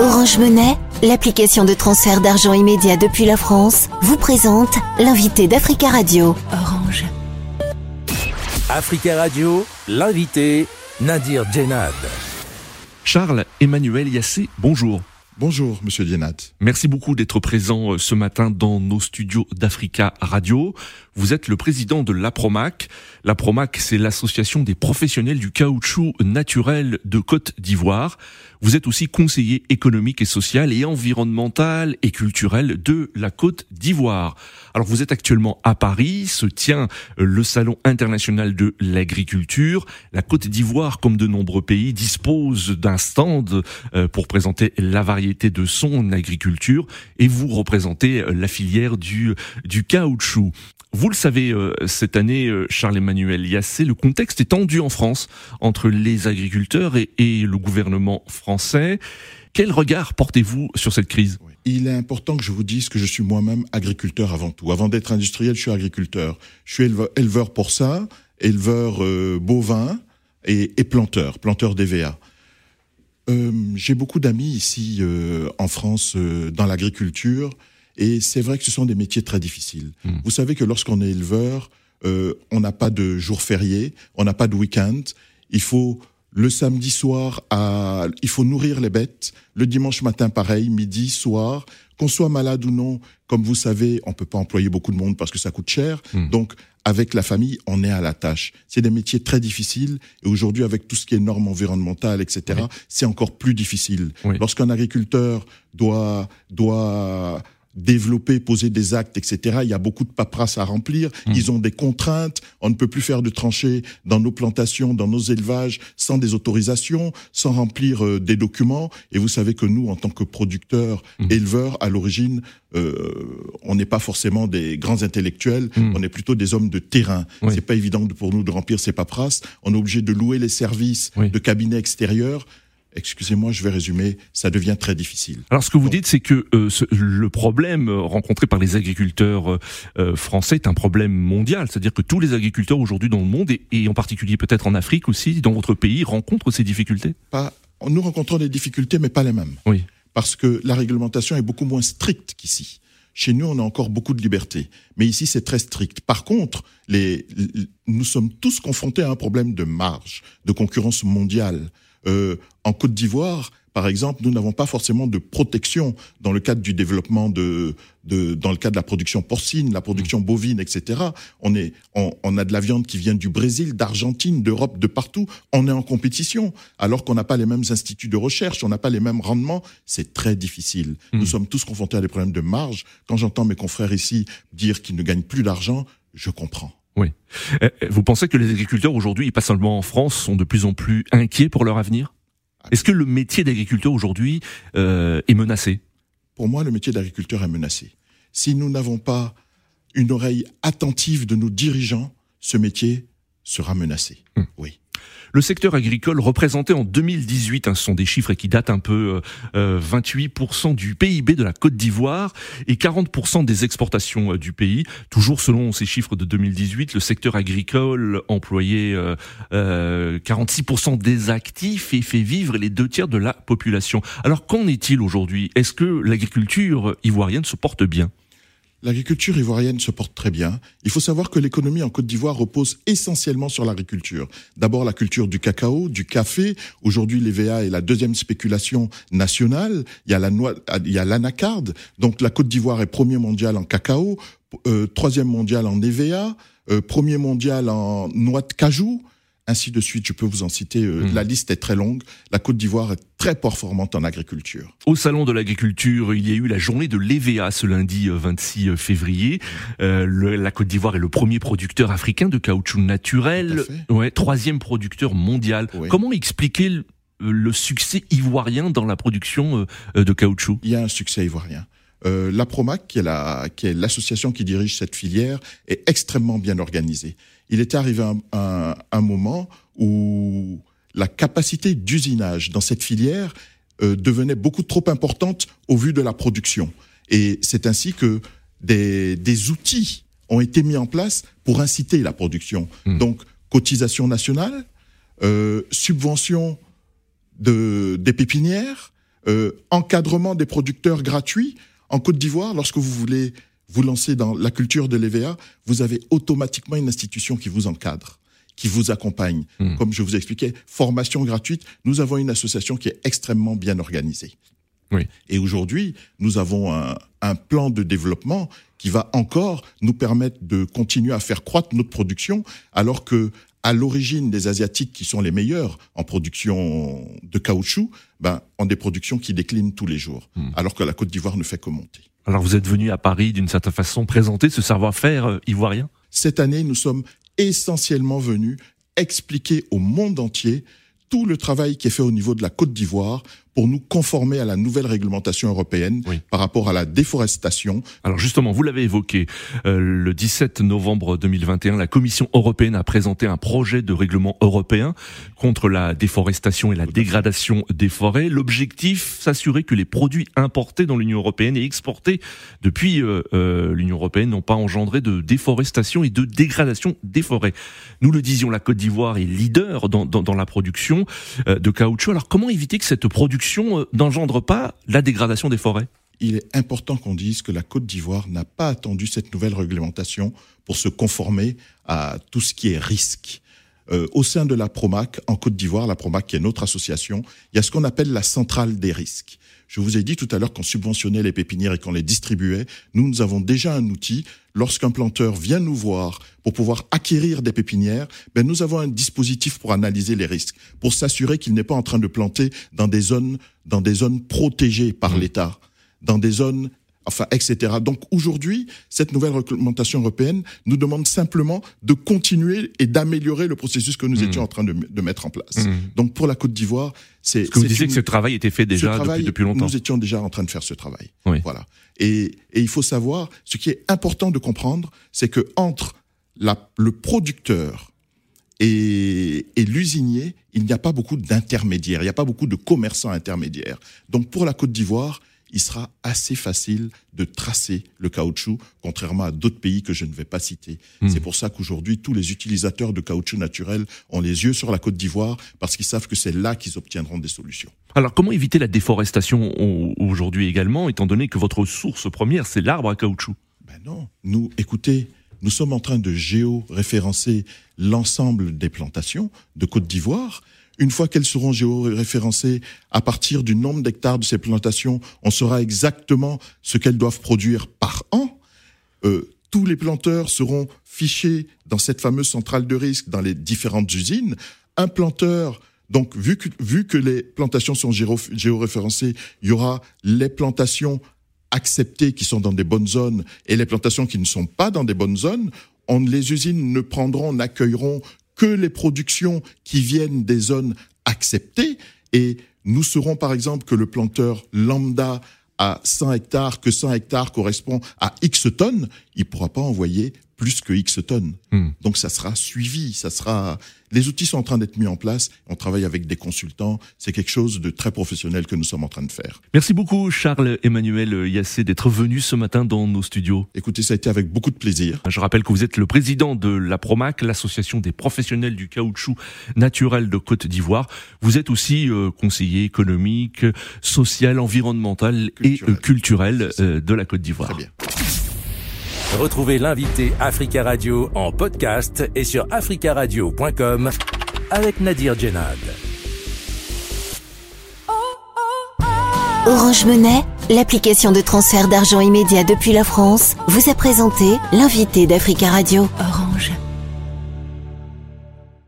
Orange Monnaie, l'application de transfert d'argent immédiat depuis la France, vous présente l'invité d'Africa Radio. Orange. Africa Radio, l'invité Nadir Djenad. Charles Emmanuel Yassé, bonjour. Bonjour, monsieur Dienat. Merci beaucoup d'être présent euh, ce matin dans nos studios d'Africa Radio. Vous êtes le président de l'APROMAC. L'APROMAC, c'est l'association des professionnels du caoutchouc naturel de Côte d'Ivoire. Vous êtes aussi conseiller économique et social et environnemental et culturel de la Côte d'Ivoire. Alors vous êtes actuellement à Paris, se tient euh, le Salon international de l'agriculture. La Côte d'Ivoire, comme de nombreux pays, dispose d'un stand euh, pour présenter la variété de son agriculture et vous représentez euh, la filière du, caoutchouc. Vous le savez, cette année, Charles-Emmanuel Yassé, le contexte est tendu en France entre les agriculteurs et, le gouvernement. Quel regard portez-vous sur cette crise? Il est important que je vous dise que je suis moi-même agriculteur avant tout. Avant d'être industriel, je suis agriculteur. Je suis éleveur, pour ça, éleveur euh, bovin et, planteur, planteur d'EVA. Euh, J'ai beaucoup d'amis ici euh, en France dans l'agriculture et c'est vrai que ce sont des métiers très difficiles. Hmm. Vous savez que lorsqu'on est éleveur, on n'a pas de jour férié, on n'a pas de week-end. Il faut le samedi soir, à, il faut nourrir les bêtes. Le dimanche matin, pareil, midi, soir. Qu'on soit malade ou non, comme vous savez, on peut pas employer beaucoup de monde parce que ça coûte cher. Hmm. Donc, avec la famille, on est à la tâche. C'est des métiers très difficiles. Et aujourd'hui, avec tout ce qui est normes environnementales, etc., c'est encore plus difficile. Lorsqu'un agriculteur doit, doit développer, poser des actes, etc. Il y a beaucoup de paperasse à remplir. Hmm. Ils ont des contraintes. On ne peut plus faire de tranchées dans nos plantations, dans nos élevages, sans des autorisations, sans remplir euh, des documents. Et vous savez que nous, en tant que producteurs, hmm. éleveurs, à l'origine, euh, on n'est pas forcément des grands intellectuels. Hmm. On est plutôt des hommes de terrain. C'est pas évident pour nous de remplir ces paperasses. On est obligé de louer les services de cabinets extérieurs excusez-moi, je vais résumer, ça devient très difficile. Alors ce que vous dites, c'est que euh, le problème rencontré par les agriculteurs euh, euh, français est un problème mondial, c'est-à-dire que tous les agriculteurs aujourd'hui dans le monde, et, en particulier peut-être en Afrique aussi, dans votre pays, rencontrent ces difficultés Pas, Nous rencontrons des difficultés, mais pas les mêmes. Oui. Parce que la réglementation est beaucoup moins stricte qu'ici. Chez nous, on a encore beaucoup de liberté, mais ici, c'est très strict. Par contre, les, nous sommes tous confrontés à un problème de marge, de concurrence mondiale. Euh, en Côte d'Ivoire, par exemple, nous n'avons pas forcément de protection dans le cadre du développement de, de dans le cadre de la production porcine, la production mmh. bovine, etc. On est, on, on a de la viande qui vient du Brésil, d'Argentine, d'Europe, de partout. On est en compétition, alors qu'on n'a pas les mêmes instituts de recherche, on n'a pas les mêmes rendements. C'est très difficile. Mmh. Nous sommes tous confrontés à des problèmes de marge. Quand j'entends mes confrères ici dire qu'ils ne gagnent plus d'argent, je comprends. Oui. Euh, euh, vous pensez que les agriculteurs aujourd'hui, pas seulement en France, sont de plus en plus inquiets pour leur avenir? Est-ce que le métier d'agriculteur aujourd'hui euh, est menacé? Pour moi, le métier d'agriculteur est menacé. Si nous n'avons pas une oreille attentive de nos dirigeants, ce métier sera menacé. Hum. Oui. Le secteur agricole représentait en 2018, hein, ce sont des chiffres qui datent un peu, euh, 28% euh, du PIB de la Côte d'Ivoire et 40% des exportations euh, du pays. Toujours selon ces chiffres de 2018, le secteur agricole employait euh, 46% euh, des actifs et fait vivre les deux tiers de la population. Alors qu'en est-il aujourd'hui? Est-ce que l'agriculture ivoirienne se porte bien? L'agriculture ivoirienne se porte très bien. Il faut savoir que l'économie en Côte d'Ivoire repose essentiellement sur l'agriculture. D'abord la culture du cacao, du café. Aujourd'hui, l'EVA est la deuxième spéculation nationale. Il y a la noix, il y a l'anacarde. Donc la Côte d'Ivoire est premier mondial en cacao, euh, troisième mondial en EVA, euh, premier mondial en noix de cajou ainsi de suite. Je peux vous en citer. Euh, hmm. La liste est très longue. La Côte d'Ivoire est très performante en agriculture. Au salon de l'agriculture, il y a eu la journée de l'EVA ce lundi 26 euh, euh, février. Euh, la Côte d'Ivoire est le premier producteur africain de caoutchouc naturel, ouais, troisième producteur mondial. Comment expliquer le, le, succès ivoirien dans la production de caoutchouc? Il y a un succès ivoirien. Euh, la Promac, qui est la, qui est l'association qui dirige cette filière, est extrêmement bien organisée. Il est arrivé un, un, un moment où la capacité d'usinage dans cette filière euh, devenait beaucoup trop importante au vu de la production. Et c'est ainsi que des, des, outils ont été mis en place pour inciter la production. Hmm. Donc, cotisation nationale, euh, subvention de, des pépinières, euh, encadrement des producteurs gratuits. En Côte d'Ivoire, lorsque vous voulez vous lancer dans la culture de l'EVA, vous avez automatiquement une institution qui vous encadre qui vous accompagne. Hmm. Comme je vous expliquais, formation gratuite, nous avons une association qui est extrêmement bien organisée. Oui. Et aujourd'hui, nous avons un, un, plan de développement qui va encore nous permettre de continuer à faire croître notre production, alors que à l'origine des Asiatiques qui sont les meilleurs en production de caoutchouc, ben, ont des productions qui déclinent tous les jours, hmm. alors que la Côte d'Ivoire ne fait que monter. Alors vous êtes venu à Paris d'une certaine façon présenter ce savoir-faire euh, ivoirien? Cette année, nous sommes essentiellement venus expliquer au monde entier tout le travail qui est fait au niveau de la Côte d'Ivoire pour nous conformer à la nouvelle réglementation européenne par rapport à la déforestation. Alors justement, vous l'avez évoqué, euh, le 17 novembre 2021, la Commission européenne a présenté un projet de règlement européen contre la déforestation et la dégradation des forêts. L'objectif, s'assurer que les produits importés dans l'Union européenne et exportés depuis euh, euh, l'Union européenne n'ont pas engendré de déforestation et de dégradation des forêts. Nous le disions, la Côte d'Ivoire est leader dans, dans, dans la production de caoutchouc. Alors comment éviter que cette production euh, n'engendre pas la dégradation des forêts? Il est important qu'on dise que la Côte d'Ivoire n'a pas attendu cette nouvelle réglementation pour se conformer à tout ce qui est risque. Euh, au sein de la Promac, en Côte d'Ivoire, la Promac qui est notre association, il y a ce qu'on appelle la centrale des risques. Je vous ai dit tout à l'heure qu'on subventionnait les pépinières et qu'on les distribuait. Nous, nous avons déjà un outil. Lorsqu'un planteur vient nous voir pour pouvoir acquérir des pépinières, ben nous avons un dispositif pour analyser les risques, pour s'assurer qu'il n'est pas en train de planter dans des zones, dans des zones protégées par mmh. l'État, dans des zones enfin, etc. Donc aujourd'hui, cette nouvelle réglementation européenne nous demande simplement de continuer et d'améliorer le processus que nous mmh. étions en train de, de mettre en place. Mmh. Donc pour la Côte d'Ivoire, c'est... que vous disiez que ce travail était fait déjà depuis, depuis, longtemps. Nous étions déjà en train de faire ce travail. Oui. Voilà. Et, et il faut savoir, ce qui est important de comprendre, c'est que entre la, le producteur et, et l'usinier, il n'y a pas beaucoup d'intermédiaires, il n'y a pas beaucoup de commerçants intermédiaires. Donc pour la Côte d'Ivoire, il sera assez facile de tracer le caoutchouc, contrairement à d'autres pays que je ne vais pas citer. Hmm. C'est pour ça qu'aujourd'hui, tous les utilisateurs de caoutchouc naturel ont les yeux sur la Côte d'Ivoire parce qu'ils savent que c'est là qu'ils obtiendront des solutions. Alors, comment éviter la déforestation aujourd'hui également, étant donné que votre source première, c'est l'arbre à caoutchouc? Ben non. Nous, écoutez, nous sommes en train de géo-référencer l'ensemble des plantations de Côte d'Ivoire une fois qu'elles seront géoréférencées, à partir du nombre d'hectares de ces plantations, on saura exactement ce qu'elles doivent produire par an. Euh, tous les planteurs seront fichés dans cette fameuse centrale de risque dans les différentes usines. Un planteur, donc vu que, vu que les plantations sont géoréférencées, il y aura les plantations acceptées qui sont dans des bonnes zones et les plantations qui ne sont pas dans des bonnes zones. On, les usines ne prendront, n'accueilleront que les productions qui viennent des zones acceptées. Et nous saurons par exemple que le planteur lambda à 100 hectares, que 100 hectares correspond à X tonnes, il pourra pas envoyer plus que X tonnes. Hmm. Donc ça sera suivi, ça sera. Les outils sont en train d'être mis en place. On travaille avec des consultants. C'est quelque chose de très professionnel que nous sommes en train de faire. Merci beaucoup Charles Emmanuel Yassé d'être venu ce matin dans nos studios. Écoutez, ça a été avec beaucoup de plaisir. Je rappelle que vous êtes le président de la Promac, l'association des professionnels du caoutchouc naturel de Côte d'Ivoire. Vous êtes aussi euh, conseiller économique, social, environnemental et culturel euh, de la Côte d'Ivoire. Très bien. Retrouvez l'invité Africa Radio en podcast et sur africaradio.com avec Nadir Djenad. Orange Monnaie, l'application de transfert d'argent immédiat depuis la France, vous a présenté l'invité d'Africa Radio. Orange.